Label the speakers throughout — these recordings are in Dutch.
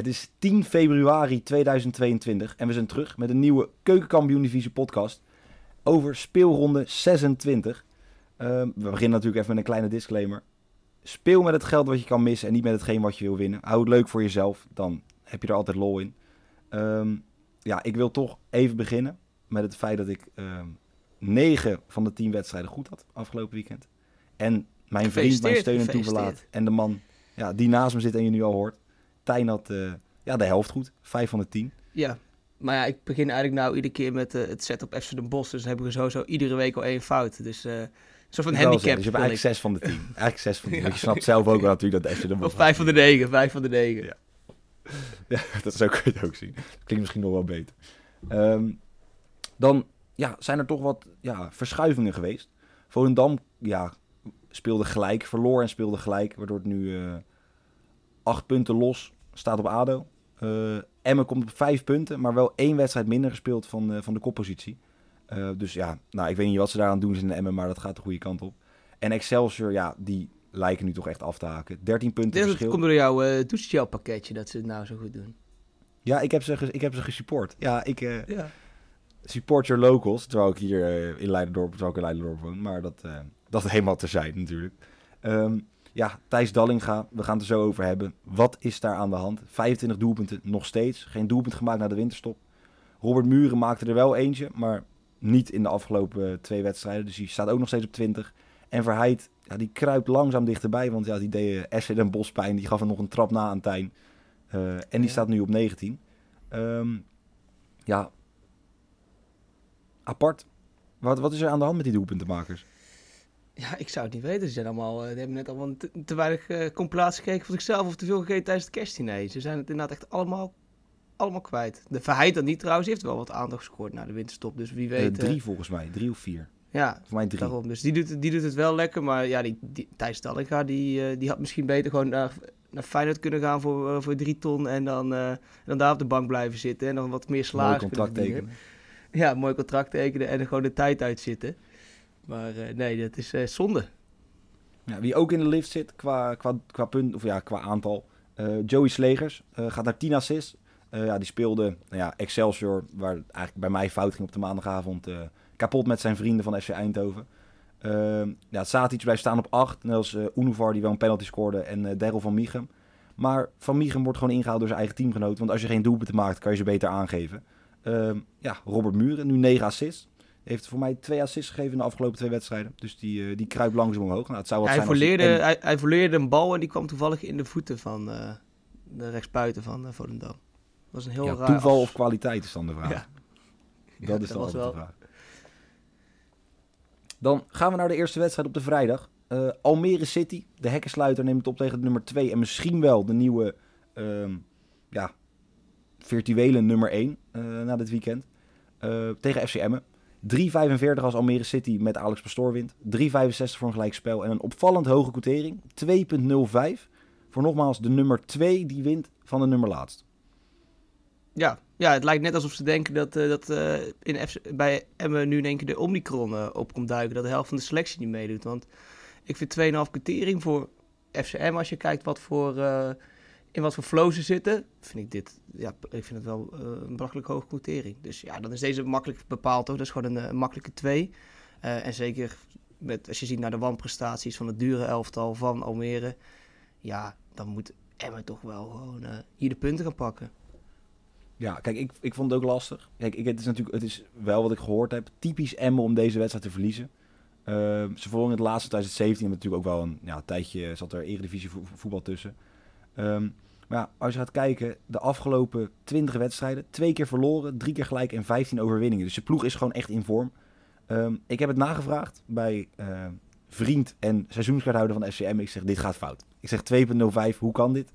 Speaker 1: Het is 10 februari 2022 en we zijn terug met een nieuwe Keukenkampioen Divisie podcast over speelronde 26. Ehm, we beginnen natuurlijk even met een kleine disclaimer. Speel met het geld wat je kan missen en niet met hetgeen wat je wil winnen. Hou het leuk voor jezelf, dan heb je er altijd lol in. Ehm, ja, ik wil toch even beginnen met het feit dat ik ehm 9 van de 10 wedstrijden goed had afgelopen weekend. En mijn vriend, mijn steun en toeverlaat en de man ja, die naast me zit en je nu al hoort. Tijn had eh, ja, de helft goed, 5 van de 10.
Speaker 2: Ja, maar ja, ik begin eigenlijk nou iedere keer met eh, het set op FC Den Bosch. Dus dan hebben we sowieso iedere week al één fout. Dus eh zo van
Speaker 1: Ik wil
Speaker 2: handicap.
Speaker 1: zeggen, Dus je hebt eigenlijk 6 van de 10. Eigenlijk 6 van de 10. Want je snapt zelf ook wel natuurlijk dat FC de
Speaker 2: Of vijf van de negen, vijf van de negen.
Speaker 1: Ja. Ja, dat zo kun je het ook zien. Klinkt misschien nog wel beter. Ehm, dan ja, zijn er toch wat ja, verschuivingen geweest. Volendam ja, speelde gelijk, verloor en speelde gelijk. Waardoor het nu eh acht punten los staat op ADO. Eh Emmen komt op vijf punten, maar wel één wedstrijd minder gespeeld van, eh, van de koppositie. Eh, dus ja, nou, ik weet niet wat ze daaraan doen in de Emmen, maar dat gaat de goede kant op. En Excelsior, ja, die lijken nu toch echt af te haken. 13 punten
Speaker 2: Dit
Speaker 1: verschil.
Speaker 2: komt door jouw uh, pakketje dat ze het nou zo goed doen.
Speaker 1: Ja, ik heb ze, ik heb ze gesupport. Ja, ik
Speaker 2: Ja.
Speaker 1: support your locals. Terwijl ik hier in Leiderdorp, terwijl ik in Leiderdorp woon. Maar dat, dat helemaal terzijde natuurlijk. Ehm, ja, Thijs Dallinga, we gaan het er zo over hebben. Wat is daar aan de hand? 25 doelpunten nog steeds. Geen doelpunt gemaakt na de winterstop. Robert Muren maakte er wel eentje, maar niet in de afgelopen eh, twee wedstrijden. Dus die staat ook nog steeds op 20. En Verheid, ja, die kruipt langzaam dichterbij. Want ja, die deed eh, SC Den Bosch pijn. Die gaf er nog een trap na aan Tijn. Eh, en die
Speaker 2: Ja.
Speaker 1: staat nu op 19. Ehm, ja, apart. Wat, wat is er aan de hand met die doelpuntenmakers?
Speaker 2: Ja, ik zou het niet weten. Ze zijn allemaal, eh, die hebben net allemaal te, te weinig eh compilatie gekeken voor zichzelf of te veel gegeten tijdens het kerstdiner. Ze zijn het inderdaad echt allemaal, allemaal kwijt. De Verheid dan niet trouwens, heeft wel wat aandacht gescoord na de winterstop. Dus wie
Speaker 1: Eh,
Speaker 2: weet.
Speaker 1: drie volgens mij, drie of vier.
Speaker 2: ja,
Speaker 1: Voor mij drie.
Speaker 2: Daarom, dus die doet, het- die doet het wel lekker. Maar ja, die, die, Thijs Dallinga, die, die had misschien beter gewoon naar, naar Feyenoord kunnen gaan voor, voor drie ton. En dan, en dan daar op de bank blijven zitten. En dan wat meer
Speaker 1: Mooi
Speaker 2: salaris
Speaker 1: contract tekenen.
Speaker 2: Ja, mooi contract tekenen en er gewoon de tijd uitzitten. Maar eh, nee, dat is eh, zonde.
Speaker 1: Wie ook in de lift zit qua, qua, qua punt, of ja, qua aantal. eh, Joey Slegers gaat naar 10 assists. Ja, die speelde nou ja, Excelsior, waar eigenlijk bij mij fout ging op de maandagavond, kapot met zijn vrienden van FC Eindhoven. Uh, ja, Satic blijft staan op 8. Net als eh Unuvar, die wel een penalty scoorde. En eh Daryl van Miechem. Maar Van Miechem wordt gewoon ingehaald door zijn eigen teamgenoot. Want als je geen doelpunten maakt, kan je ze beter aangeven. Ehm, ja, Robert Muren, nu 9 assists. Heeft voor mij twee assists gegeven in de afgelopen twee wedstrijden. Dus die, eh, die kruipt langzaam omhoog. Nou, het zou wat
Speaker 2: hij,
Speaker 1: zijn
Speaker 2: volleerde, hij, hij volleerde een bal en die kwam toevallig in de voeten van eh, de rechtsbuiten van eh, Volendam. Dat was een heel
Speaker 1: ja,
Speaker 2: raar...
Speaker 1: toeval
Speaker 2: af-
Speaker 1: of kwaliteit is dan de vraag.
Speaker 2: Ja.
Speaker 1: Dat
Speaker 2: Ja,
Speaker 1: is
Speaker 2: dat
Speaker 1: dan altijd
Speaker 2: wel-
Speaker 1: de vraag. Dan gaan we naar de eerste wedstrijd op de vrijdag. Eh, Almere City, de hekkensluiter, neemt het op tegen de nummer 2. En misschien wel de nieuwe ehm, ja, virtuele nummer 1 na dit weekend. Tegen FC Emmen. 3,45 als Almere City met Alex Pastoor wint. 3,65 voor een gelijkspel. En een opvallend hoge quotering. 2,05 voor nogmaals de nummer 2 die wint van de nummer laatst.
Speaker 2: Ja, ja, het lijkt net alsof ze denken dat, eh, dat eh, in bij Emmen nu in één keer de Omicron eh, op komt duiken. Dat de helft van de selectie niet meedoet. Want ik vind 2,5 kwartering voor FCM, als je kijkt wat voor, in wat voor flow ze zitten, vind ik dit, ja, ik vind het wel eh, een belachelijk hoge quotering. Dus ja, dan is deze makkelijk bepaald hoor. Dat is gewoon een, eh, makkelijke 2. Eh, en zeker met, als je ziet naar de wanprestaties van het dure elftal van Almere, ja, dan moet Emmen toch wel gewoon hier de punten gaan pakken.
Speaker 1: Ja, kijk, ik, ik vond het ook lastig. Kijk, ik, het is natuurlijk, het is wel wat ik gehoord heb. Typisch Emmen om deze wedstrijd te verliezen. Ehm, ze verloren het laatste 2017. En natuurlijk ook wel een ja, tijdje zat er eredivisie vo- voetbal tussen. Ehm, maar ja, als je gaat kijken, de afgelopen 20 wedstrijden, twee keer verloren, drie keer gelijk en 15 overwinningen. Dus de ploeg is gewoon echt in vorm. Ehm, ik heb het nagevraagd bij eh, vriend en seizoenskaarthouder van FCM. Ik zeg, dit gaat fout. Ik zeg 2.05, hoe kan dit?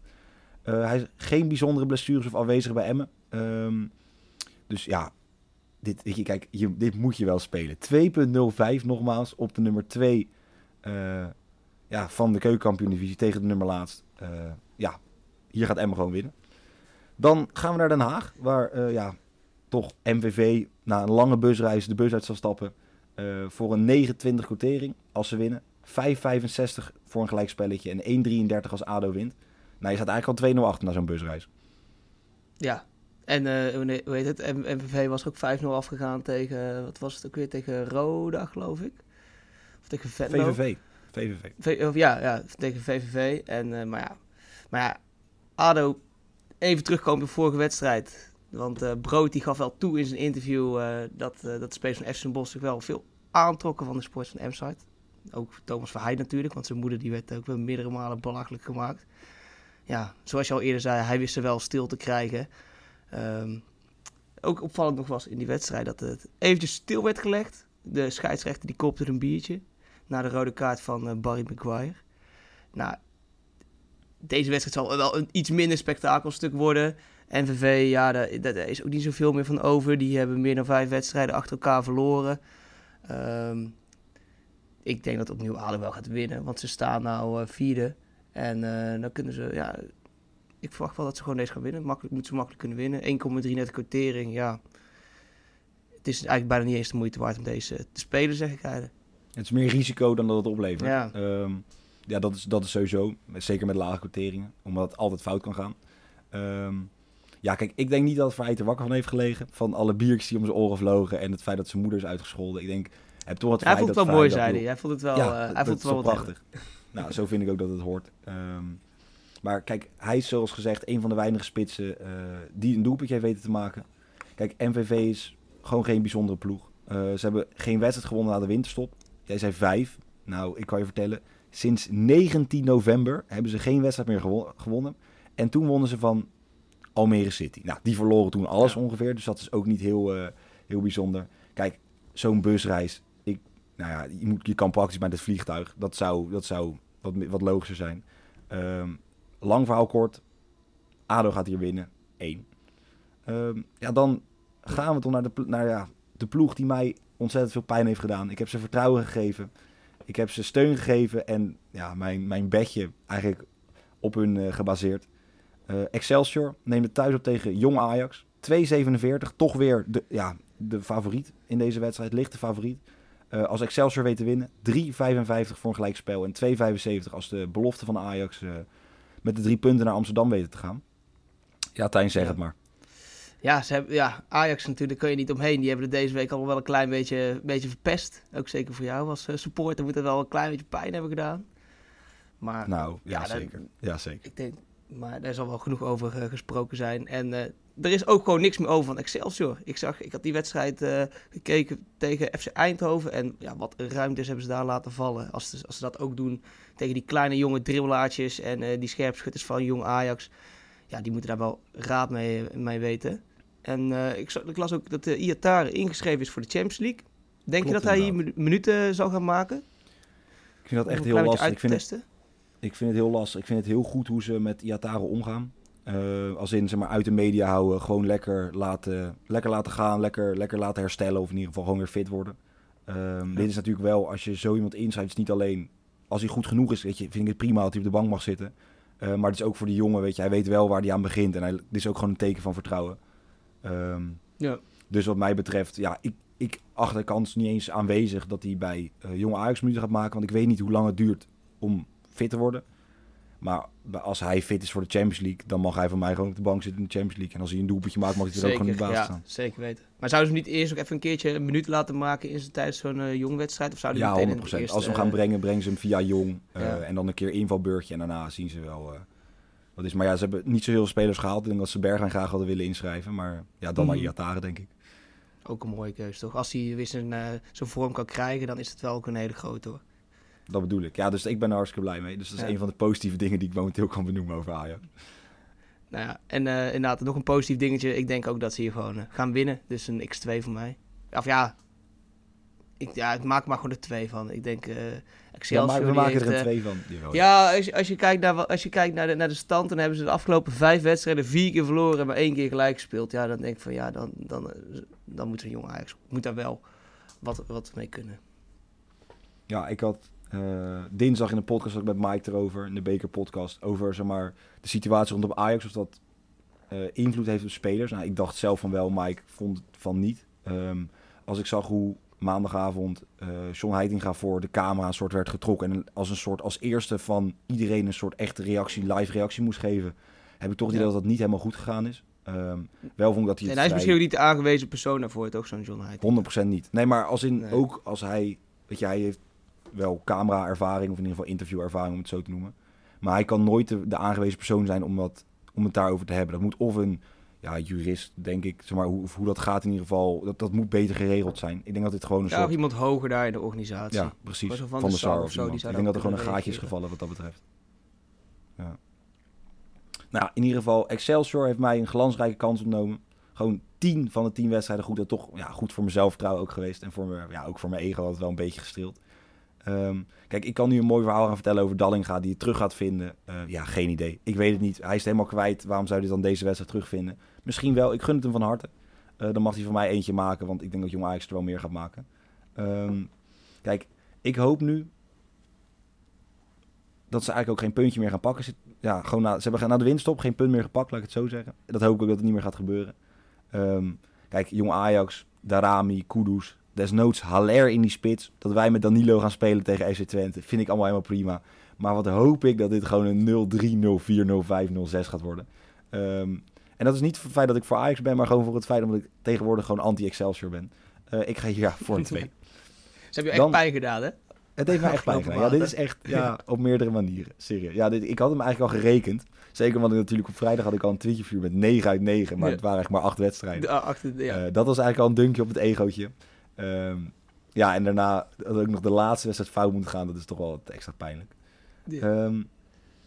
Speaker 1: Eh, hij is geen bijzondere blessures of afwezig bij Emmen. Ehm, dus ja, dit, kijk, dit moet je wel spelen. 2.05 nogmaals op de nummer 2 eh, ja, van de keukenkampioen-divisie tegen de nummer laatst. Eh, ja, hier gaat Emmen gewoon winnen. Dan gaan we naar Den Haag, waar eh, ja, toch MVV na een lange busreis de bus uit zal stappen. eh, voor een 29 quotering als ze winnen. 5,65 voor een gelijkspelletje en 1,33 als ADO wint. Nou, je staat eigenlijk al 2-0 achter na zo'n busreis.
Speaker 2: Ja. En uh, hoe heet het? MVV was ook 5-0 afgegaan tegen, wat was het ook weer, tegen Roda, geloof ik. Of tegen Venlo.
Speaker 1: VVV. VVV.
Speaker 2: Of ja, ja, tegen VVV. En, uh, maar, ja, maar ja, ADO, even terugkomen op de vorige wedstrijd. Want uh, Brood die gaf wel toe in zijn interview uh, dat, dat de spelers van FC Bos zich wel veel aantrokken van de sport van M-site. Ook Thomas Verheij natuurlijk, want zijn moeder die werd ook wel meerdere malen belachelijk gemaakt. Ja, zoals je al eerder zei, hij wist ze wel stil te krijgen. Um, ook opvallend nog was in die wedstrijd dat het eventjes stil werd gelegd. De scheidsrechter die kopte een biertje na de rode kaart van Barry Maguire. Nou, deze wedstrijd zal wel een iets minder spektakelstuk worden. NVV, ja, daar, is ook niet zoveel meer van over. Die hebben meer dan vijf wedstrijden achter elkaar verloren. Um, ik denk dat opnieuw Aden wel gaat winnen, want ze staan nou uh, vierde. En uh, dan kunnen ze, ja, ik verwacht wel dat ze gewoon deze gaan winnen. Makkelijk, moeten ze makkelijk kunnen winnen. 1,3 net quotering, ja. Het is eigenlijk bijna niet eens de moeite waard om deze te spelen, zeg ik eigenlijk.
Speaker 1: Het is meer risico dan dat het oplevert. Ja, um, ja dat, is, dat is sowieso. Zeker met lage quoteringen, omdat het altijd fout kan gaan. Um, ja, kijk, ik denk niet dat Verheid er wakker van heeft gelegen. Van alle biertjes die om zijn oren vlogen en het feit dat zijn moeder is uitgescholden. Ik denk, heb toch wat
Speaker 2: Hij vond
Speaker 1: het
Speaker 2: wel mooi, zei hij. Hij vond het wel, ja, uh, hij vond het wel
Speaker 1: prachtig. nou, zo vind ik ook dat het hoort. Um, maar kijk, hij is zoals gezegd een van de weinige spitsen uh, die een doelpuntje heeft weten te maken. Kijk, MVV is gewoon geen bijzondere ploeg. Uh, ze hebben geen wedstrijd gewonnen na de winterstop. Jij zei vijf. Nou, ik kan je vertellen, sinds 19 november hebben ze geen wedstrijd meer gewo gewonnen. En toen wonnen ze van Almere City. Nou, die verloren toen alles ja. ongeveer, dus dat is ook niet heel, uh, heel bijzonder. Kijk, zo'n busreis, ik, nou ja, je, moet, je kan praktisch met het vliegtuig. Dat zou, dat zou wat, wat logischer zijn. Um, lang verhaal kort, ADO gaat hier winnen, 1. Um, ja, dan gaan we toch naar, de, naar ja, de ploeg die mij ontzettend veel pijn heeft gedaan. Ik heb ze vertrouwen gegeven. Ik heb ze steun gegeven en ja, mijn, mijn bedje eigenlijk op hun uh, gebaseerd. Uh, Excelsior neemt het thuis op tegen Jong Ajax. 2,47. Toch weer de, ja, de favoriet in deze wedstrijd. Lichte favoriet. Uh, als Excelsior weet te winnen. 3,55 voor een gelijkspel. En 2,75 als de belofte van Ajax met de drie punten naar Amsterdam weten te gaan. Ja, Tijn, zeg ja. het maar.
Speaker 2: Ja, ze hebben, ja, Ajax natuurlijk, kun je niet omheen. Die hebben het deze week al wel een klein beetje, beetje verpest. Ook zeker voor jou als uh, supporter moet het wel een klein beetje pijn hebben gedaan. Maar,
Speaker 1: nou, ja, ja zeker. Dat, ja, zeker.
Speaker 2: Ik denk, maar daar zal wel genoeg over uh, gesproken zijn. En uh, er is ook gewoon niks meer over van Excelsior. Ik zag, ik had die wedstrijd uh, gekeken tegen FC Eindhoven. En ja, wat ruimtes hebben ze daar laten vallen. Als, ze, als ze dat ook doen tegen die kleine jonge dribbelaartjes en die scherpschutters van jong Ajax. Ja, die moeten daar wel raad mee, mee weten. En ik, ik, las ook dat uh, Iatare ingeschreven is voor de Champions League. Denk Klopt, je dat hij hier minuten zal gaan maken?
Speaker 1: Ik vind dat echt heel lastig. Ik vind het, ik vind het heel lastig. Ik vind het heel goed hoe ze met Iatare omgaan. Uh, als in, zeg maar, uit de media houden. Gewoon lekker laten, lekker laten gaan. Lekker, lekker laten herstellen. Of in ieder geval gewoon weer fit worden. Um, ja. Dit is natuurlijk wel, als je zo iemand is niet alleen... Als hij goed genoeg is, weet je, vind ik het prima dat hij op de bank mag zitten. Uh, maar het is ook voor die jongen, weet je. Hij weet wel waar hij aan begint. En hij, dit is ook gewoon een teken van vertrouwen. Um, ja. Dus wat mij betreft, ja, ik, ik acht de kans niet eens aanwezig dat hij bij uh, jonge Ajax minuten gaat maken. Want ik weet niet hoe lang het duurt om fit te worden. Maar als hij fit is voor de Champions League, dan mag hij van mij gewoon op de bank zitten in de Champions League. En als hij een doelpuntje maakt, mag hij er zeker, ook gewoon in de
Speaker 2: ja,
Speaker 1: staan.
Speaker 2: Zeker weten. Maar zouden ze hem niet eerst ook even een keertje een minuut laten maken in zijn tijdens zo'n uh, jong wedstrijd? Of zouden
Speaker 1: ja, 100%. Eerste, als ze hem gaan brengen, brengen ze hem via jong. Uh, ja. En dan een keer invalbeurtje. En daarna zien ze wel uh, wat is. Maar ja, ze hebben niet zo heel veel spelers gehaald. Ik denk dat ze Bergwijn graag hadden willen inschrijven. Maar ja, dan mm. maar Iatare, denk ik.
Speaker 2: Ook een mooie keuze, toch? Als hij weer zijn, zijn vorm kan krijgen, dan is het wel ook een hele grote, hoor.
Speaker 1: Dat bedoel ik. Ja, dus ik ben er hartstikke blij mee. Dus dat is ja. een van de positieve dingen die ik momenteel kan benoemen over Ajax.
Speaker 2: Nou ja, en uh, inderdaad, nog een positief dingetje. Ik denk ook dat ze hier gewoon uh, gaan winnen. Dus een x2 voor mij. Of ja, ik, ja, ik maak maar gewoon er twee van. Ik denk uh, Excelsior...
Speaker 1: Ja, we maken er een twee van.
Speaker 2: Ja, als je, als je kijkt, naar, als je kijkt naar, de, naar de stand... dan hebben ze de afgelopen vijf wedstrijden vier keer verloren... en maar één keer gelijk gespeeld. Ja, dan denk ik van ja, dan, dan, dan moet een jonge Ajax... moet daar wel wat, wat mee kunnen.
Speaker 1: Ja, ik had uh, dinsdag in de podcast met Mike erover, in de Beker podcast, over zeg maar, de situatie rondom Ajax, of dat uh, invloed heeft op spelers. Nou, ik dacht zelf van wel, Mike vond van niet. Um, als ik zag hoe maandagavond uh, John Heitinga voor de camera een soort werd getrokken en als een soort als eerste van iedereen een soort echte reactie, live reactie moest geven, heb ik toch het idee dat dat niet helemaal goed gegaan is. Ehm, wel vond ik dat hij
Speaker 2: En hij is misschien ook niet de aangewezen persoon daarvoor, toch, zo'n John Hyde.
Speaker 1: 100% niet. Nee, maar als in
Speaker 2: Nee.
Speaker 1: ook als hij, weet je, hij heeft wel camera-ervaring of in ieder geval interview-ervaring om het zo te noemen. Maar hij kan nooit de, de aangewezen persoon zijn om, dat, om het daarover te hebben. Dat moet of een ja, jurist, denk ik, zeg maar, hoe, of hoe dat gaat in ieder geval. Dat, dat moet beter geregeld zijn. Ik denk dat dit gewoon een
Speaker 2: Ja, of
Speaker 1: soort...
Speaker 2: iemand hoger daar in de organisatie.
Speaker 1: Ja, precies. Van,
Speaker 2: van
Speaker 1: de
Speaker 2: de Sar of
Speaker 1: of
Speaker 2: zo, die
Speaker 1: Ik denk dat er gewoon een gaatje is gevallen wat dat betreft. Ja. Nou, in ieder geval, Excelsior heeft mij een glansrijke kans ontnomen. Gewoon 10 van de 10 wedstrijden goed. Dat toch ja, goed voor mijn zelfvertrouwen ook geweest. En voor me, ja, ook voor mijn ego had het wel een beetje gestreeld. Ehm, kijk, ik kan nu een mooi verhaal gaan vertellen over Dallinga die het terug gaat vinden. Eh, ja, geen idee. Ik weet het niet. Hij is helemaal kwijt. Waarom zou hij dan deze wedstrijd terugvinden? Misschien wel. Ik gun het hem van harte. Eh, dan mag hij van mij eentje maken, want ik denk dat Jong Ajax er wel meer gaat maken. Ehm, kijk, ik hoop nu dat ze eigenlijk ook geen puntje meer gaan pakken. Ze, ja, gewoon na, ze hebben na de winststop geen punt meer gepakt, laat ik het zo zeggen. Dat hoop ik ook dat het niet meer gaat gebeuren. Ehm, kijk, Jong Ajax, Darami, Kudus, desnoods Haller in die spits. Dat wij met Danilo gaan spelen tegen FC Twente, vind ik allemaal helemaal prima. Maar wat hoop ik dat dit gewoon een 0-3, 0-4, 0-5, 0-6 gaat worden. Ehm, en dat is niet voor het feit dat ik voor Ajax ben, maar gewoon voor het feit dat ik tegenwoordig gewoon anti-Excelsior ben. Eh, ik ga hier ja, voor een 2.
Speaker 2: Ze hebben je echt pijn gedaan, hè?
Speaker 1: Het heeft mij echt pijn gedaan. Ja, dit is echt ja, op meerdere manieren. Serieus. Ja, dit, ik had hem eigenlijk al gerekend. Zeker want ik natuurlijk op vrijdag had ik al een tweetje vuur met 9 uit 9. Maar
Speaker 2: Ja.
Speaker 1: het waren echt maar acht wedstrijden.
Speaker 2: De, ah, ja.
Speaker 1: Eh, dat was eigenlijk al een dunkje op het egootje. Ehm, ja, en daarna had ook nog de laatste wedstrijd fout moeten gaan. Dat is toch wel wat extra pijnlijk. Ehm,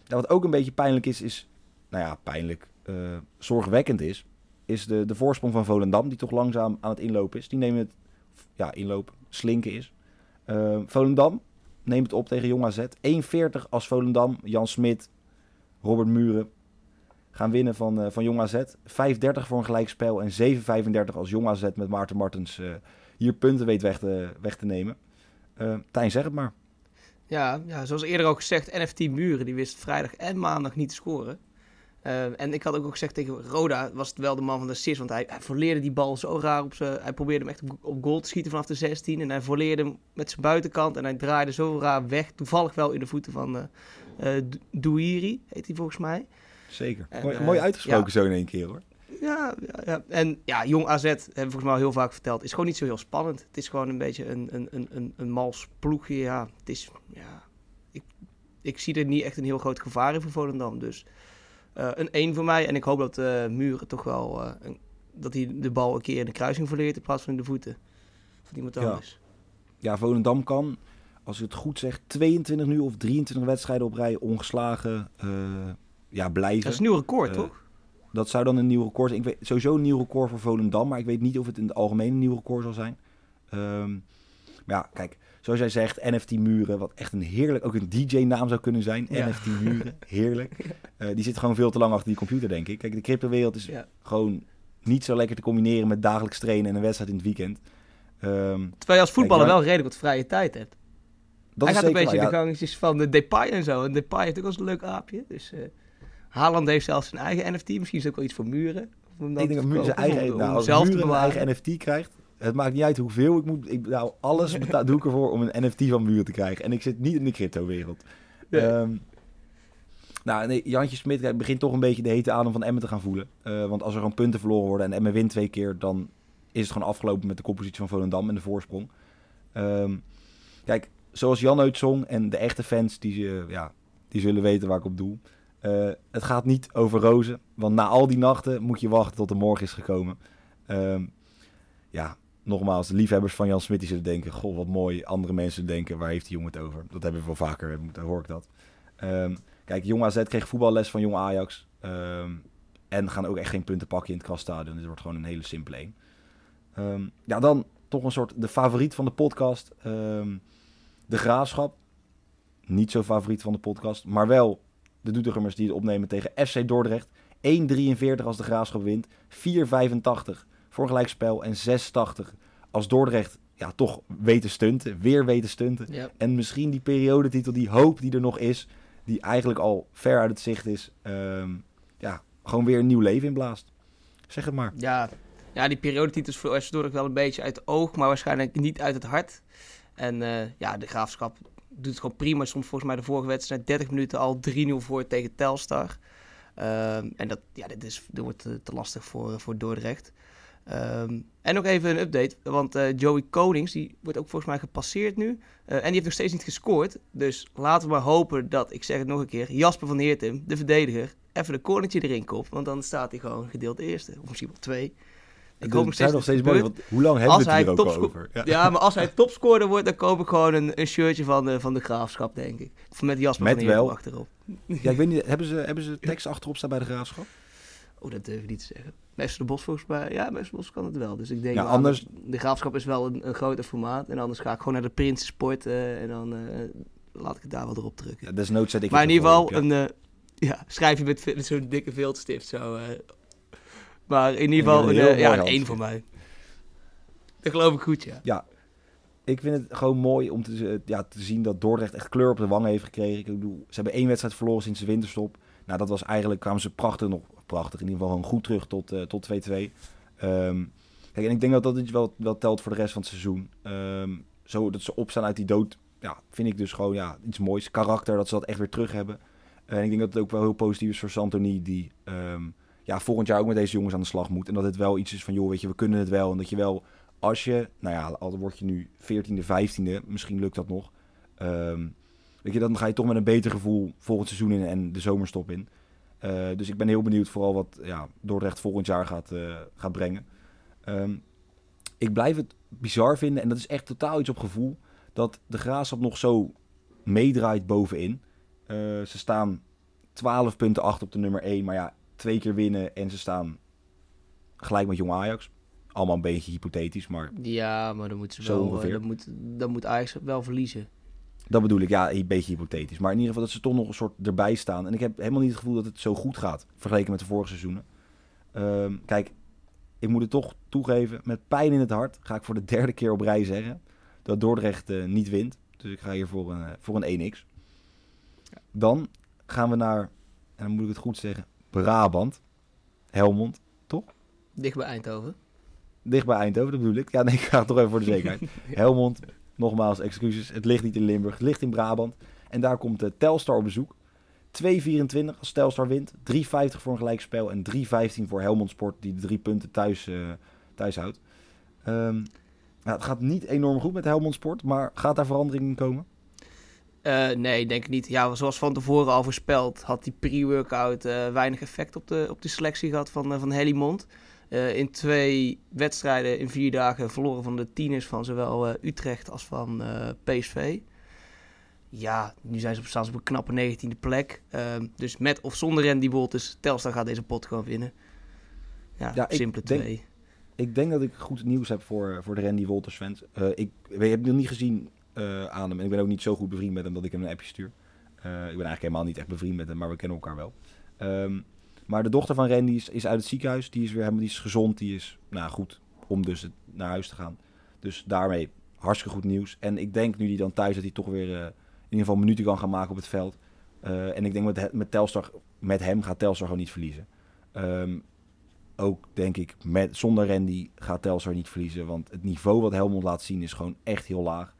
Speaker 1: wat ook een beetje pijnlijk is, is... Nou ja, pijnlijk. eh, zorgwekkend is... Is de, de voorsprong van Volendam, die toch langzaam aan het inlopen is. Die nemen het... Ja, inlopen. Slinken is. Ehm, Volendam neemt het op tegen Jong AZ. 1,40 als Volendam. Jan Smit, Robert Muren gaan winnen van, eh, van Jong AZ. 5,30 voor een gelijkspel en 7,35 als Jong AZ met Maarten Martens eh, hier punten weet weg te, weg te nemen. Eh Tijn, zeg het maar.
Speaker 2: Ja, ja, zoals eerder ook gezegd, NFT Muren die wist vrijdag en maandag niet te scoren. Eh, en ik had ook al gezegd tegen Roda was het wel de man van de assist, want hij, hij volleerde die bal zo raar op zijn... Hij probeerde hem echt op, op goal te schieten vanaf de 16 en hij volleerde hem met zijn buitenkant en hij draaide zo raar weg. Toevallig wel in de voeten van eh Douiri, heet hij volgens mij.
Speaker 1: Zeker.
Speaker 2: En,
Speaker 1: mooi, mooi uitgesproken
Speaker 2: ja.
Speaker 1: zo in één keer hoor.
Speaker 2: Ja, ja, ja. En ja, Jong AZ, hebben we volgens mij al heel vaak verteld, is gewoon niet zo heel spannend. Het is gewoon een beetje een, een, een, een, een mals ploegje. Ja, het is, ja, ik, ik zie er niet echt een heel groot gevaar in voor Volendam. Dus eh, een 1 voor mij. En ik hoop dat eh Muren toch wel, eh, een- dat hij de bal een keer in de kruising verleert in plaats van in de voeten. Van iemand anders.
Speaker 1: Ja, Volendam kan, als ik het goed zeg, 22 nu of 23 wedstrijden op rij ongeslagen ja, blijven.
Speaker 2: Dat is een nieuw record, toch?
Speaker 1: Dat zou dan een nieuw record zijn. Ik weet sowieso een nieuw record voor Volendam, maar ik weet niet of het in het algemeen een nieuw record zal zijn. Ehm, maar ja, kijk, zoals jij zegt, NFT Muren, wat echt een heerlijk, ook een DJ-naam zou kunnen zijn.
Speaker 2: Ja.
Speaker 1: NFT Muren, heerlijk. Eh, die zit gewoon veel te lang achter die computer, denk ik. Kijk, de cryptowereld is
Speaker 2: Ja.
Speaker 1: gewoon niet zo lekker te combineren met dagelijks trainen en een wedstrijd in het weekend. Ehm,
Speaker 2: Terwijl je als voetballer
Speaker 1: Kijk,
Speaker 2: wel redelijk wat vrije tijd hebt.
Speaker 1: dat
Speaker 2: hij
Speaker 1: is
Speaker 2: gaat een beetje
Speaker 1: waar,
Speaker 2: de gangetjes van de Depay en zo. En Depay heeft ook wel eens een leuk aapje. Dus eh Haaland heeft zelfs zijn eigen NFT. Misschien is het ook wel iets voor muren. Om dan
Speaker 1: Ik denk dat Muren zijn eigen,
Speaker 2: om-
Speaker 1: nou, als
Speaker 2: zelf te
Speaker 1: een eigen NFT krijgt, het maakt niet uit hoeveel ik moet. Ik, nou, alles beta- doe ik ervoor om een NFT van Muren te krijgen. En ik zit niet in de crypto-wereld.
Speaker 2: Nee.
Speaker 1: Ehm, nou, nee, Jantje Smit begint toch een beetje de hete adem van Emmen te gaan voelen. Eh, want als er gewoon punten verloren worden en Emmen wint twee keer, dan is het gewoon afgelopen met de koppositie van Volendam en de voorsprong. Ehm, kijk, zoals Jan uitzong en de echte fans, die, eh, ja, die zullen weten waar ik op doel. Eh, het gaat niet over rozen, want na al die nachten moet je wachten tot de morgen is gekomen. Ehm, ja, nogmaals, liefhebbers van Jan Smit die zullen denken, goh, wat mooi. Andere mensen denken, waar heeft die jongen het over? Dat hebben we wel vaker, daar hoor ik dat. Ehm, kijk, Jong AZ kreeg voetballes van Jong Ajax. Ehm, en gaan ook echt geen punten pakken in het krasstadion. Dit wordt gewoon een hele simpele 1. Ja, dan toch een soort de favoriet van de podcast. De Graafschap. Niet zo favoriet van de podcast. Maar wel de Doetinchemmers die het opnemen tegen FC Dordrecht. 1,43 als de Graafschap wint. 4,85 voor gelijkspel. En 6,80 als Dordrecht ja, toch weten stunten. Weer weten stunten. En misschien die periodetitel, die hoop die er nog is, die eigenlijk al ver uit het zicht is, ehm, ja, gewoon weer een nieuw leven inblaast. Zeg het maar.
Speaker 2: Ja, ja, die periodetitels voor FC Dordrecht wel een beetje uit het oog, maar waarschijnlijk niet uit het hart. En eh, ja, de Graafschap doet het gewoon prima. Soms volgens mij de vorige wedstrijd 30 minuten al 3-0 voor tegen Telstar. Ehm, en dat, ja, dit, is, dit wordt te, lastig voor, voor Dordrecht. Ehm, en nog even een update, want eh, Joey Konings, die wordt ook volgens mij gepasseerd nu. Eh, en die heeft nog steeds niet gescoord. Dus laten we maar hopen dat, ik zeg het nog een keer, Jasper van Heertem, de verdediger, even een cornertje erin kopt. Want dan staat hij gewoon gedeeld eerste, of misschien wel twee.
Speaker 1: Ik hoop nog steeds, nog steeds mooi, want hoe lang hebben we het hier ook over?
Speaker 2: Ja. ja. maar als hij topscorer wordt, dan koop ik gewoon een, een shirtje van de, van de Graafschap, denk ik. Of met Jasper met van wel. achterop.
Speaker 1: Ja, ik weet niet, hebben ze, hebben ze tekst achterop staan bij de Graafschap?
Speaker 2: Oh, dat durf ik niet te zeggen. Meester de Bos volgens mij, ja, Meester de Bos kan het wel. Dus ik denk,
Speaker 1: ja, anders...
Speaker 2: de graafschap is wel een, een groter formaat. En anders ga ik gewoon naar de Prinsensport uh, en dan uh, laat ik het daar wel erop drukken.
Speaker 1: Ja, desnoods zet ik
Speaker 2: Maar in ieder geval, een, uh, ja, schrijf je met zo'n dikke viltstift zo. Maar in ieder geval, een, ja, een één voor mij. Dat geloof ik goed, ja.
Speaker 1: Ja, ik vind het gewoon mooi om te, ja, te zien dat Dordrecht echt kleur op de wangen heeft gekregen. Ik bedoel, ze hebben één wedstrijd verloren sinds de winterstop. Nou, dat was eigenlijk, kwamen ze prachtig nog, prachtig, in ieder geval gewoon goed terug tot 2-2. Uh, tot 2-2. Um, kijk, en ik denk dat dat iets wel, wel telt voor de rest van het seizoen. Um, zo dat ze opstaan uit die dood, ja, vind ik dus gewoon ja, iets moois. Karakter, dat ze dat echt weer terug hebben. en ik denk dat het ook wel heel positief is voor Santoni, die um, ja, volgend jaar ook met deze jongens aan de slag moet. En dat het wel iets is van, joh, weet je, we kunnen het wel. En dat je wel, als je, nou ja, al word je nu 14e, 15e, misschien lukt dat nog. Um, weet je, dan ga je toch met een beter gevoel volgend seizoen in en de zomerstop in. Uh, dus ik ben heel benieuwd vooral wat ja, Dordrecht volgend jaar gaat, uh, gaat brengen. Um, ik blijf het bizar vinden, en dat is echt totaal iets op gevoel, dat de Graafschap nog zo meedraait bovenin. Uh, ze staan 12 punten achter op de nummer 1, maar ja, twee keer winnen en ze staan gelijk met Jong Ajax. Allemaal een beetje hypothetisch, maar...
Speaker 2: Ja, maar dan moet, ze wel, dan moet, dan moet Ajax wel verliezen.
Speaker 1: Dat bedoel ik, ja, een beetje hypothetisch. Maar in ieder geval dat ze toch nog een soort erbij staan. En ik heb helemaal niet het gevoel dat het zo goed gaat, vergeleken met de vorige seizoenen. Um, kijk, ik moet het toch toegeven, met pijn in het hart ga ik voor de derde keer op rij zeggen dat Dordrecht uh, niet wint. Dus ik ga hier voor een, uh, voor een 1x. Dan gaan we naar, en dan moet ik het goed zeggen, Brabant. Helmond, toch?
Speaker 2: Dicht bij Eindhoven.
Speaker 1: Dicht bij Eindhoven, dat bedoel ik. Ja, nee, ik ga toch even voor de zekerheid. Helmond, Nogmaals, excuses. Het ligt niet in Limburg, het ligt in Brabant. En daar komt de Telstar op bezoek. 2,24 als Telstar wint. 3,50 voor een gelijkspel. En 3,15 voor Helmond Sport, die de drie punten thuis, uh, thuis houdt. Um, nou, het gaat niet enorm goed met Helmond Sport, maar gaat daar verandering in komen?
Speaker 2: Uh, nee, denk ik niet. Ja, zoals van tevoren al voorspeld, had die pre-workout uh, weinig effect op de, op de selectie gehad van, uh, van in twee wedstrijden in vier dagen verloren van de tieners van zowel Utrecht als van PSV. Ja, nu zijn ze op, staan ze op een knappe 19e plek. Ehm, dus met of zonder Randy Wolters, Telstar gaat deze pot gewoon winnen. Ja, ja simpele
Speaker 1: denk,
Speaker 2: twee.
Speaker 1: Ik denk dat ik goed nieuws heb voor, voor de Randy Wolters fans. ik, ik heb hem niet gezien aan hem en ik ben ook niet zo goed bevriend met hem dat ik hem een appje stuur. ik ben eigenlijk helemaal niet echt bevriend met hem, maar we kennen elkaar wel. Um, maar de dochter van Randy is, is uit het ziekenhuis. Die is weer helemaal die is gezond. Die is nou, goed om dus naar huis te gaan. Dus daarmee hartstikke goed nieuws. En ik denk nu die dan thuis dat hij toch weer uh, in ieder geval minuten kan gaan maken op het veld. Uh, en ik denk met, met Telstar, met hem gaat Telstar gewoon niet verliezen. Um, ook denk ik, met, zonder Randy gaat Telstar niet verliezen. Want het niveau wat Helmond laat zien is gewoon echt heel laag.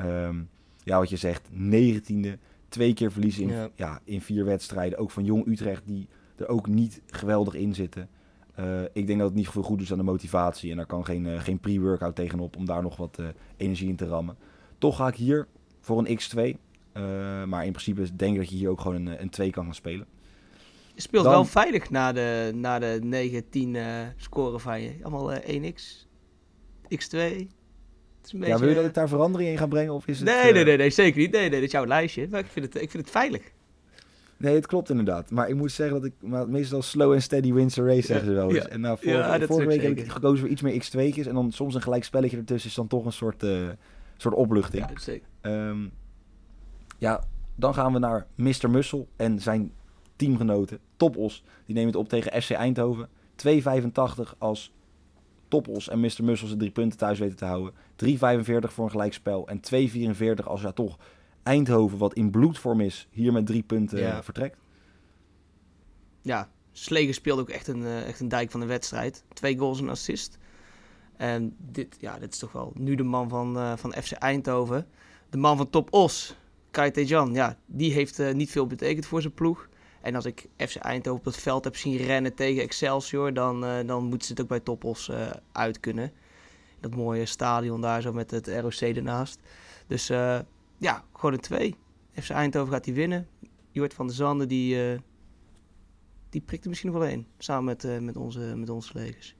Speaker 1: Um, ja, wat je zegt, 19e, twee keer verliezen in, ja. ja. in vier wedstrijden. Ook van Jong Utrecht, die er ook niet geweldig in zitten. Uh, ik denk dat het niet veel goed is aan de motivatie. En daar kan geen, uh, geen pre-workout tegenop om daar nog wat uh, energie in te rammen. Toch ga ik hier voor een X2. maar in principe denk ik dat je hier ook gewoon een, een 2 kan gaan spelen.
Speaker 2: Je speelt Dan, wel veilig na de, na de 9, 10 scoren van je. Allemaal 1x, X2.
Speaker 1: Beetje... Ja, wil je dat ik daar verandering in ga brengen? Of is het,
Speaker 2: nee, nee, nee, nee, zeker niet. Nee, nee, dit is jouw lijstje. Maar ik vind het, ik vind het veilig.
Speaker 1: Nee, het klopt inderdaad. Maar ik moet zeggen dat ik maar meestal slow and steady wins a race, zeggen ze wel eens. Ja. En nou, vorige, ja, vorige week heb ik gekozen voor iets meer x2'tjes. En dan soms een gelijk spelletje ertussen is dan toch een soort, uh, soort opluchting.
Speaker 2: Ja, zeker.
Speaker 1: Um, ja, dan gaan we naar Mr. Mussel en zijn teamgenoten, Topos. Die nemen het op tegen SC Eindhoven. 2,85 als Topos en Mr. Mussel zijn drie punten thuis weten te houden. 3,45 voor een gelijkspel. En 2,44 als ja toch Eindhoven, wat in bloedvorm is, hier met drie punten ja. vertrekt.
Speaker 2: Ja, Sleger speelde ook echt een, uh, echt een dijk van de wedstrijd. Twee goals en assist. En dit, ja, dit is toch wel nu de man van, uh, van FC Eindhoven. De man van Top Os, Kai Tejan, ja, die heeft uh, niet veel betekend voor zijn ploeg. En als ik FC Eindhoven op het veld heb zien rennen tegen Excelsior, dan, uh, dan moeten ze het ook bij Toppos uh, uit kunnen. Dat mooie stadion daar zo met het ROC ernaast. Dus uh, ja, gewoon een 2. FC Eindhoven gaat die winnen. Jort van der Zanden die, die prikt er misschien nog wel een. Samen met, met, onze, met onze legers.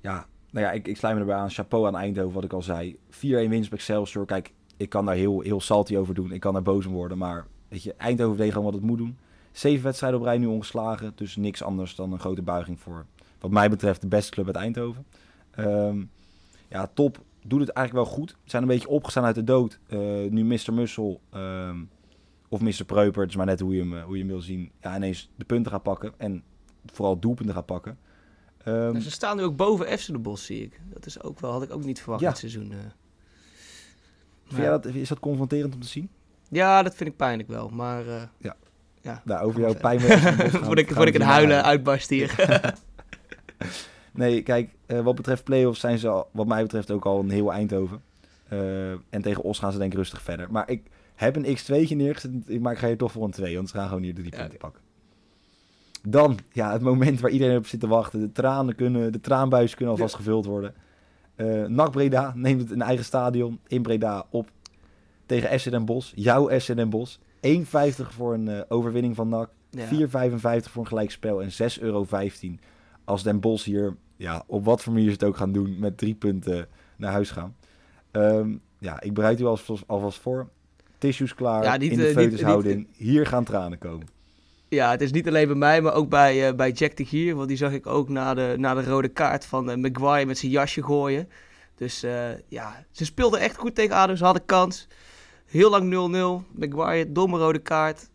Speaker 1: Ja, nou ja, ik, ik sluit me erbij aan. Chapeau aan Eindhoven, wat ik al zei. 4-1 winst bij Excelsior. Kijk, ik kan daar heel, heel salty over doen. Ik kan daar boos om worden. Maar weet je, Eindhoven deed gewoon wat het moet doen. Zeven wedstrijden op rij nu ongeslagen. Dus niks anders dan een grote buiging voor, wat mij betreft, de beste club uit Eindhoven. Um, ja, top. Doet het eigenlijk wel goed. Zijn een beetje opgestaan uit de dood. Uh, nu Mr. Mussel um, of Mr. Preuper, het is maar net hoe je hem, hoe je hem wil zien. Ja, ineens de punten gaat pakken. En vooral doelpunten gaat pakken.
Speaker 2: Um, ze staan nu ook boven FC de Bos, zie ik. Dat is ook wel, had ik ook niet verwacht ja. dit seizoen. Uh.
Speaker 1: Vind dat, is dat confronterend om te zien?
Speaker 2: Ja, dat vind ik pijnlijk wel. Maar uh,
Speaker 1: ja.
Speaker 2: ja.
Speaker 1: Nou, over jouw pijn
Speaker 2: Voordat ik, voor ik een huilen uitbarst hier.
Speaker 1: nee, kijk, uh, wat betreft play-offs zijn ze al, wat mij betreft ook al een heel Eindhoven. Uh, en tegen Os gaan ze denk ik rustig verder. Maar ik heb een x2'tje neergezet, maar ik ga hier toch voor een 2. Want ze gaan gewoon hier de drie punten pakken. Dan, ja, het moment waar iedereen op zit te wachten. De tranen kunnen, de traanbuizen kunnen alvast gevuld worden. Uh, NAC Breda neemt het een eigen stadion in Breda op tegen SC Den Bosch. Jouw SC Den Bosch. 1,50 voor een uh, overwinning van NAC. Ja. 4,55 voor een gelijkspel. En 6,15 euro als Den Bosch hier, ja, op wat voor manier ze het ook gaan doen, met drie punten naar huis gaan. Um, ja, ik bereid u alvast, alvast voor. Tissues klaar, ja, niet, in de uh, foetushouding. Hier gaan tranen komen.
Speaker 2: Ja, het is niet alleen bij mij, maar ook bij, uh, bij Jack de Gier. Want die zag ik ook na de, na de rode kaart van uh, Maguire met zijn jasje gooien. Dus uh, ja, ze speelden echt goed tegen ADO. Ze hadden kans. Heel lang 0-0. Maguire, domme rode kaart.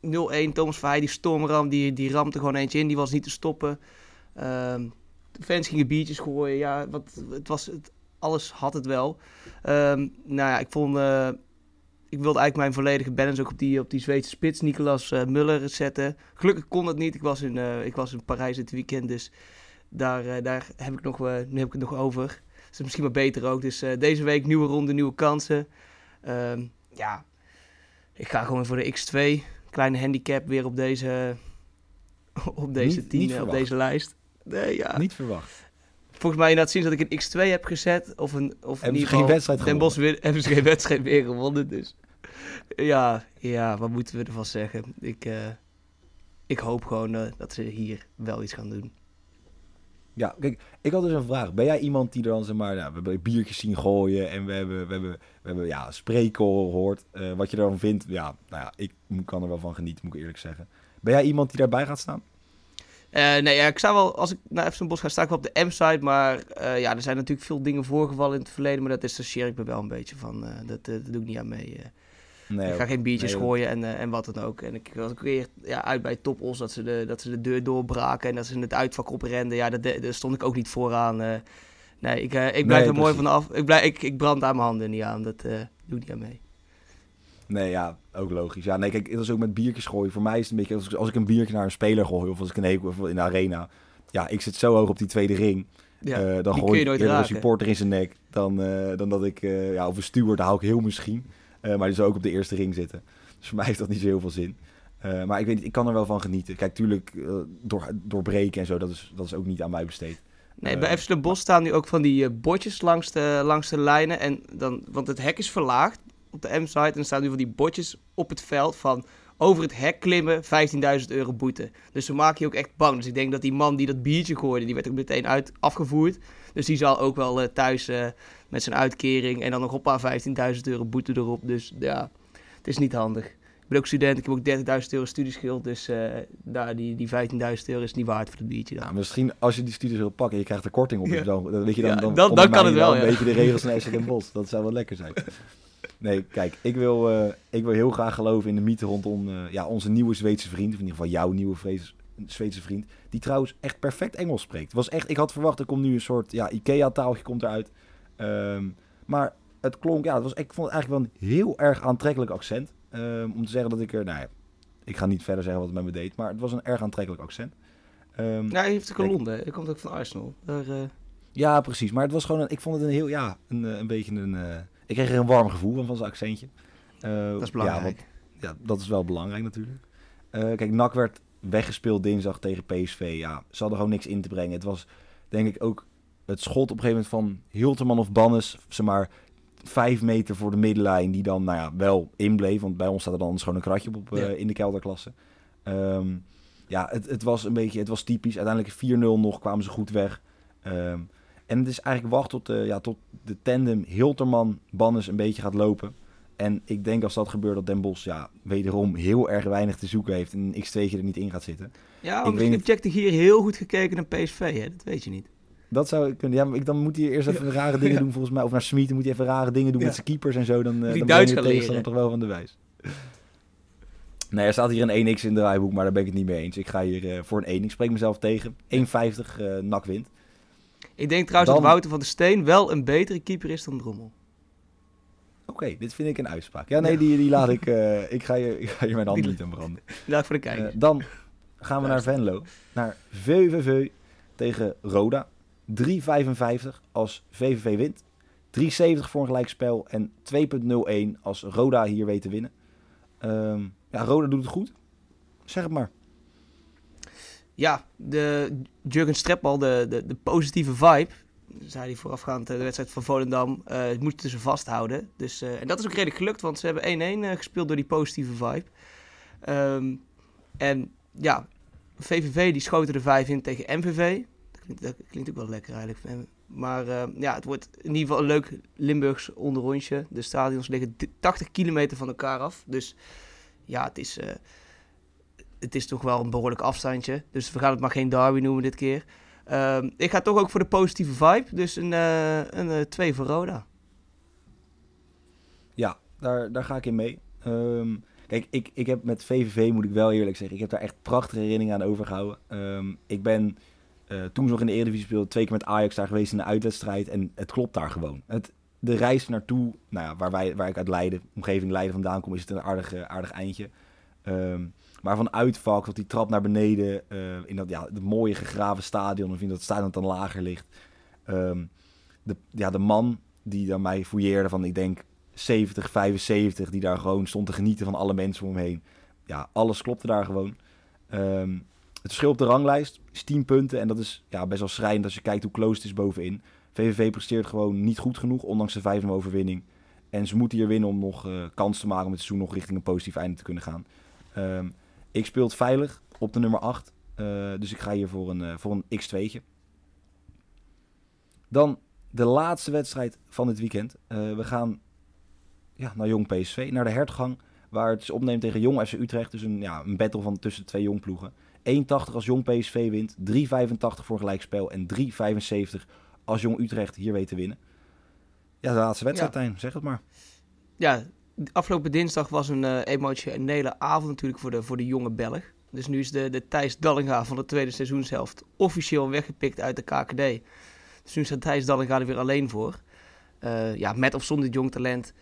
Speaker 2: 0-1. Thomas Verheij, die stormram, die, die ramte gewoon eentje in. Die was niet te stoppen. Ehm, de fans gingen biertjes gooien. Ja, wat, het was, het, alles had het wel. Um, nou ja, ik vond ik wilde eigenlijk mijn volledige balance ook op die, op die Zweedse spits, Nicolas uh, Muller, zetten. Gelukkig kon dat niet. Ik was in, uh, ik was in Parijs dit weekend, dus daar, uh, daar heb ik nog, nu heb ik het nog over. Is misschien maar beter ook. Dus deze week nieuwe ronde, nieuwe kansen. Ehm, ja, ik ga gewoon voor de X2. Kleine handicap weer op deze, op deze tien, op deze lijst.
Speaker 1: Nee, ja. Niet verwacht.
Speaker 2: Volgens mij inderdaad zien dat ik een X2 heb gezet. Of een, of
Speaker 1: in ieder geval,
Speaker 2: Den weer, hebben ze geen wedstrijd meer gewonnen. Dus ja, ja, wat moeten we ervan zeggen? Ik, uh, ik hoop gewoon uh, dat ze hier wel iets gaan doen.
Speaker 1: Ja, kijk, ik had dus een vraag. Ben jij iemand die dan, zeg maar, nou, we hebben biertjes zien gooien en we hebben, we hebben, we hebben ja, spreken gehoord. Uh, wat je ervan vindt, ja, nou ja, ik kan er wel van genieten, moet ik eerlijk zeggen. Ben jij iemand die daarbij gaat staan?
Speaker 2: Uh, nee, ja, ik sta wel, als ik naar FC Bos ga, sta ik wel op de M-site. Maar uh, ja, er zijn natuurlijk veel dingen voorgevallen in het verleden. Maar dat share ik me wel een beetje van. Dat doe ik niet aan mee. Nee, ik ga geen biertjes nee, gooien en, en wat dan ook. En ik was ook weer ja, uit bij Top Os dat ze, de, dat ze de deur doorbraken. En dat ze in het uitvak oprenden. Ja, daar stond ik ook niet vooraan. nee, ik, ik blijf er mooi vanaf. Ik, blijf, ik, ik brand aan mijn handen niet aan. Dat doe ik niet aan mee.
Speaker 1: Nee, ja, ook logisch. Ja, nee, kijk, het is ook met biertjes gooien. Voor mij is het een beetje als ik, als ik een biertje naar een speler gooi of als ik een hekel in de arena. Ja, ik zit zo hoog op die tweede ring. Ja, dan gooi ik een supporter in zijn nek dan, uh, dan dat ik, uh, ja, of een steward, hou ik heel misschien. Maar die zou ook op de eerste ring zitten. Dus voor mij heeft dat niet zo heel veel zin. maar ik weet niet, ik kan er wel van genieten. Kijk, tuurlijk, door, doorbreken en zo, dat is, dat is ook niet aan mij besteed.
Speaker 2: Nee, bij FC de Bos staan nu ook van die bordjes langs de, langs de lijnen. En dan, want het hek is verlaagd op de M-site. En er staan nu van die bordjes op het veld van over het hek klimmen, 15.000 euro boete. Dus ze maken je ook echt bang. Dus ik denk dat die man die dat biertje gooide, die werd ook meteen uit, afgevoerd. Dus die zal ook wel uh, thuis uh, met zijn uitkering en dan nog op paar 15.000 euro boete erop. Dus ja, het is niet handig. Ik ben ook student, ik heb ook 30.000 euro studieschuld. Dus uh, daar, die, die 15.000 euro is niet waard voor het biertje. Dan.
Speaker 1: Ja, misschien als je die studies wil pakken, je krijgt er korting op. Ja. Dan, weet je dan, ja,
Speaker 2: dan, dan, dan kan het wel.
Speaker 1: Een beetje de regels van SC Bos. Dat zou wel lekker zijn. Nee, kijk, ik wil, uh, ik wil heel graag geloven in de mythe rondom uh, ja, onze nieuwe Zweedse vriend. Of in ieder geval jouw nieuwe Zweedse vriend. Die trouwens echt perfect Engels spreekt. Was echt, ik had verwacht, er komt nu een soort ja, IKEA-taaltje komt eruit. Um, maar het klonk, ja, het was, ik vond het eigenlijk wel een heel erg aantrekkelijk accent. Um, om te zeggen dat ik er, nou ja, ik ga niet verder zeggen wat het met me deed. Maar het was een erg aantrekkelijk accent.
Speaker 2: Um, ja, hij heeft een Londen. Hij komt ook van Arsenal. Daar, uh...
Speaker 1: Ja, precies. Maar het was gewoon, een, ik vond het een heel, ja, een, een beetje een ik kreeg er een warm gevoel van, van zijn accentje.
Speaker 2: Uh, dat is belangrijk.
Speaker 1: Ja, ja, dat is wel belangrijk natuurlijk. Eh, kijk, NAC werd weggespeeld dinsdag tegen PSV. Ja, ze hadden gewoon niks in te brengen. Het was denk ik ook het schot op een gegeven moment van Hilterman of Bannes, zeg maar, vijf meter voor de middenlijn, die dan nou ja, wel inbleef. Want bij ons staat er dan gewoon een kratje op uh, in de kelderklasse. Um, ja, het, het was een beetje, het was typisch. Uiteindelijk 4-0 nog, kwamen ze goed weg. Um, en het is eigenlijk wachten tot, uh, ja, tot de tandem Hilterman-Bannes een beetje gaat lopen. En ik denk als dat gebeurt dat Den Bos ja, wederom heel erg weinig te zoeken heeft en een X2'tje er niet in gaat zitten.
Speaker 2: Ja, ik misschien heeft Jack de Gier heel goed gekeken naar PSV, hè? dat weet je niet.
Speaker 1: Dat zou kunnen. Ja, maar ik, dan moet hij eerst even rare dingen doen volgens mij. Of naar Smit moet hij even rare dingen doen met zijn keepers en zo. Dan, uh,
Speaker 2: Die
Speaker 1: dan
Speaker 2: Duits
Speaker 1: ben je tegenstander toch wel van de wijs. Nee, er staat hier een 1x in de draaiboek, maar daar ben ik het niet mee eens. Ik ga hier uh, voor een 1. Ik spreek mezelf tegen. 1,50 uh, nak wint.
Speaker 2: Ik denk trouwens dan... dat Wouter van der Steen wel een betere keeper is dan Drommel.
Speaker 1: Oké, okay, dit vind ik een uitspraak. Ja, nee, ja. Die, die laat ik. Uh, ik, ga je, ik ga hier mijn hand niet aan branden.
Speaker 2: Laat voor de kijkers.
Speaker 1: Uh, dan gaan we naar Venlo. Naar VVV tegen Roda. 3,55 als VVV wint. 3,70 voor een gelijkspel. En 2,01 als Roda hier weet te winnen. Um, ja, Roda doet het goed. Zeg het maar.
Speaker 2: Ja, de Jurgen Streppel, de, de, de positieve vibe, zei hij voorafgaand de wedstrijd van Volendam, uh, moeten ze vasthouden. Dus, uh, en dat is ook redelijk gelukt, want ze hebben 1-1 uh, gespeeld door die positieve vibe. Um, en ja, VVV die schoten er 5 in tegen MVV. Dat klinkt, ook wel lekker eigenlijk. Maar uh, ja, het wordt in ieder geval een leuk Limburgs onderrondje. De stadions liggen 80 kilometer van elkaar af. Dus ja, het is, het is toch wel een behoorlijk afstandje. Dus we gaan het maar geen Derby noemen dit keer. Uh, ik ga toch ook voor de positieve vibe. Dus een 2 uh, een, uh, voor Roda.
Speaker 1: Ja, daar, daar ga ik in mee. Um, kijk, ik, ik heb met VVV, moet ik wel eerlijk zeggen, ik heb daar echt prachtige herinneringen aan overgehouden. Um, ik ben uh, toen nog in de Eredivisie speelde, twee keer met Ajax daar geweest in de uitwedstrijd. En het klopt daar gewoon. Het, de reis naartoe, nou ja, waar, wij, waar ik uit Leiden, omgeving Leiden vandaan kom, is het een aardig, aardig eindje. Um, maar van uitvalk tot die trap naar beneden, uh, in dat ja, de mooie gegraven stadion, of in dat stadion dat dan lager ligt. Um, de, ja, de man die dan mij fouilleerde van, ik denk, 70, 75, die daar gewoon stond te genieten van alle mensen om hem heen. Ja, alles klopte daar gewoon. Um, het verschil op de ranglijst is 10 punten. En dat is ja, best wel schrijnend als je kijkt hoe close het is bovenin. VVV presteert gewoon niet goed genoeg, ondanks de 5-0 overwinning. En ze moeten hier winnen om nog uh, kans te maken om het seizoen nog richting een positief einde te kunnen gaan. Um, ik speel het veilig op de nummer 8. Uh, dus ik ga hier voor een, uh, voor een x2'tje. Dan de laatste wedstrijd van dit weekend. we gaan ja, naar Jong PSV, naar de hertgang. Waar het is opneemt tegen Jong FC Utrecht. Dus een, ja, een battle van tussen twee jong ploegen. 1,80 als Jong PSV wint, 3,85 voor gelijkspel en 3,75 als Jong Utrecht hier weet te winnen. Ja, de laatste wedstrijd, ja. zeg het maar.
Speaker 2: Ja, afgelopen dinsdag was een uh, emotionele avond natuurlijk voor de, voor de jonge Belg. Dus nu is de, de Thijs Dallinga van de tweede seizoenshelft officieel weggepikt uit de KKD. Dus nu staat Thijs Dallinga er weer alleen voor. Uh, ja, met of zonder jong talent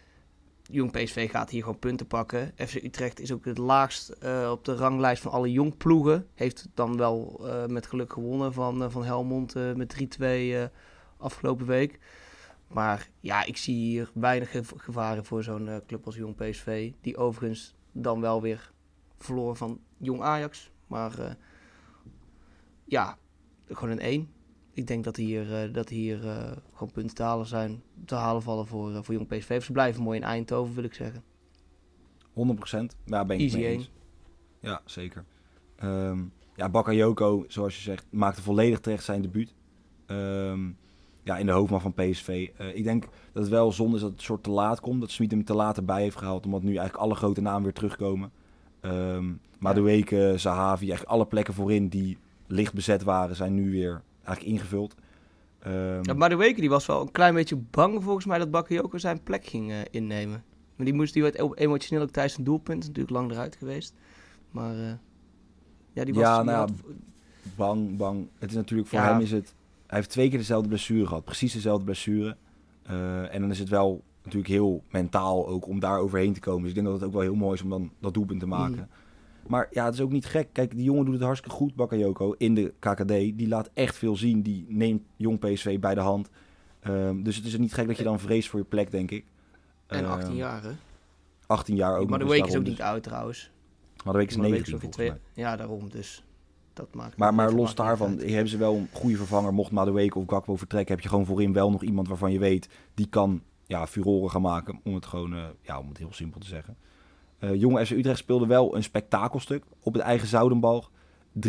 Speaker 2: Jong PSV gaat hier gewoon punten pakken. FC Utrecht is ook het laagst uh, op de ranglijst van alle jong ploegen. Heeft dan wel met geluk gewonnen van, van Helmond met 3-2 afgelopen week. Maar ja, ik zie hier weinig gevaren voor zo'n club als Jong PSV. Die overigens dan wel weer verloren van Jong Ajax. Maar ja, gewoon een 1 ik denk dat hier, uh, dat hier gewoon punten te halen zijn. Te halen vallen voor, voor Jong PSV. Ze blijven mooi in Eindhoven, wil ik zeggen.
Speaker 1: 100%. Ja, ben ik
Speaker 2: Easy
Speaker 1: mee eens. Ja, zeker. Um, ja, Bakayoko, zoals je zegt, maakte volledig terecht zijn debuut. Um, ja, in de hoofdman van PSV. ik denk dat het wel zonde is dat het soort te laat komt. Dat Smit hem te laat erbij heeft gehaald. Omdat nu eigenlijk alle grote namen weer terugkomen. Um, Madueke, ja. Zahavi, eigenlijk alle plekken voorin die licht bezet waren, zijn nu weer eigenlijk ingevuld. Um,
Speaker 2: ja, maar de Weker die was wel een klein beetje bang volgens mij dat Bakayoko zijn plek ging uh, innemen. Maar die moest die werd emotioneel ook tijdens een doelpunt natuurlijk lang eruit geweest. Maar uh, ja, die was
Speaker 1: ja, nou, bang, bang. Het is natuurlijk voor ja. hem is het. Hij heeft twee keer dezelfde blessure gehad, precies dezelfde blessure. Uh, en dan is het wel natuurlijk heel mentaal ook om daar overheen te komen. Dus ik denk dat het ook wel heel mooi is om dan dat doelpunt te maken. Mm. Maar ja, het is ook niet gek. Kijk, die jongen doet het hartstikke goed, Bakayoko, in de KKD. Die laat echt veel zien. Die neemt jong PSV bij de hand. Um, dus het is niet gek dat je dan vreest voor je plek, denk ik.
Speaker 2: En 18 um, jaar, hè?
Speaker 1: 18 jaar ook
Speaker 2: maar de
Speaker 1: nog,
Speaker 2: week
Speaker 1: dus
Speaker 2: is ook niet oud trouwens.
Speaker 1: dus- Maar de week is
Speaker 2: Maar de week
Speaker 1: 19
Speaker 2: is ook
Speaker 1: volgens
Speaker 2: weer
Speaker 1: mij.
Speaker 2: twee- Ja, daarom. Dus dat maakt
Speaker 1: Maar, maar los daarvan hebben ze wel een goede vervanger. Mocht Madueke of Gakpo vertrekken, heb je gewoon voorin wel nog iemand waarvan je weet... die kan ja, furoren gaan maken, om het gewoon eh, ja, om het heel simpel te zeggen. Eh jonge FC Utrecht speelde wel een spektakelstuk op het eigen Zoudenbalg.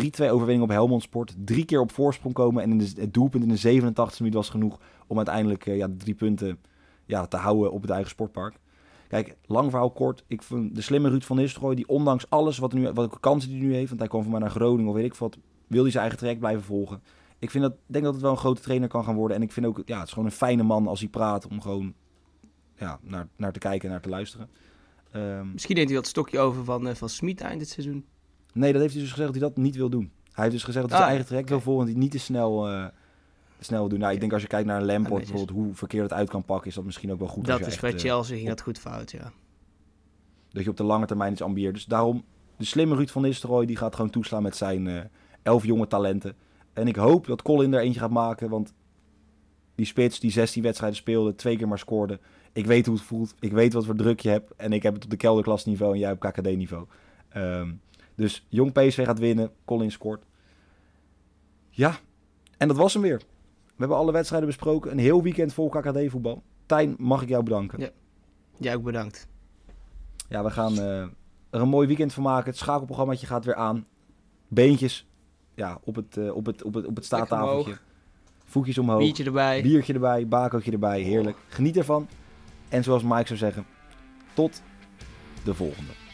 Speaker 1: 3-2 overwinning op Helmond Sport. Drie keer op voorsprong komen en in de, het doelpunt in de 87 minuut was genoeg... om uiteindelijk eh, ja, de drie punten ja, te houden op het eigen sportpark. Kijk, lang verhaal kort. Ik vind de slimme Ruud van Nistelrooy, die ondanks alles wat, nu, wat kansen die hij nu heeft, want hij kwam van mij naar Groningen of weet ik wat, wil hij zijn eigen traject blijven volgen. Ik vind dat, denk dat het wel een grote trainer kan gaan worden. En ik vind ook, ja, het is gewoon een fijne man als hij praat om gewoon ja, naar, naar te kijken en naar te luisteren. Ehm,
Speaker 2: Misschien neemt hij dat stokje over van, eh, van Smit eind dit seizoen.
Speaker 1: nee, dat heeft hij dus gezegd dat hij dat niet wil doen. Hij heeft dus gezegd dat hij
Speaker 2: Ah,
Speaker 1: zijn eigen traject wil volgen en die niet te snel, eh, snel doen. Nou, ik denk als je kijkt naar een Lampard bijvoorbeeld, hoe verkeerd het uit kan pakken, is dat misschien ook wel goed.
Speaker 2: dat is bij
Speaker 1: eh,
Speaker 2: Chelsea ging dat goed fout, ja.
Speaker 1: Dat je op de lange termijn iets ambieert. Dus daarom, de slimme Ruud van Nistelrooy, die gaat gewoon toeslaan met zijn eh, elf jonge talenten. En ik hoop dat Colin er eentje gaat maken, want die spits die 16 wedstrijden speelde, twee keer maar scoorde. Ik weet hoe het voelt, ik weet wat voor druk je hebt. En ik heb het op de kelderklasniveau en jij op KKD-niveau. Ehm, dus jong PSV gaat winnen, Colin scoort. Ja, en dat was hem weer. We hebben alle wedstrijden besproken, een heel weekend vol KKD-voetbal. Tijn, mag ik jou bedanken.
Speaker 2: Ja. Jij ook bedankt.
Speaker 1: Ja, we gaan eh, er een mooi weekend van maken. Het schakelprogrammaatje gaat weer aan. Beentjes ja, op, het, eh, op, het, op, het, op het staattafeltje. Voetjes omhoog.
Speaker 2: Biertje erbij.
Speaker 1: Biertje erbij, bakootje erbij. Heerlijk. Geniet ervan. En zoals Mike zou zeggen, tot de volgende.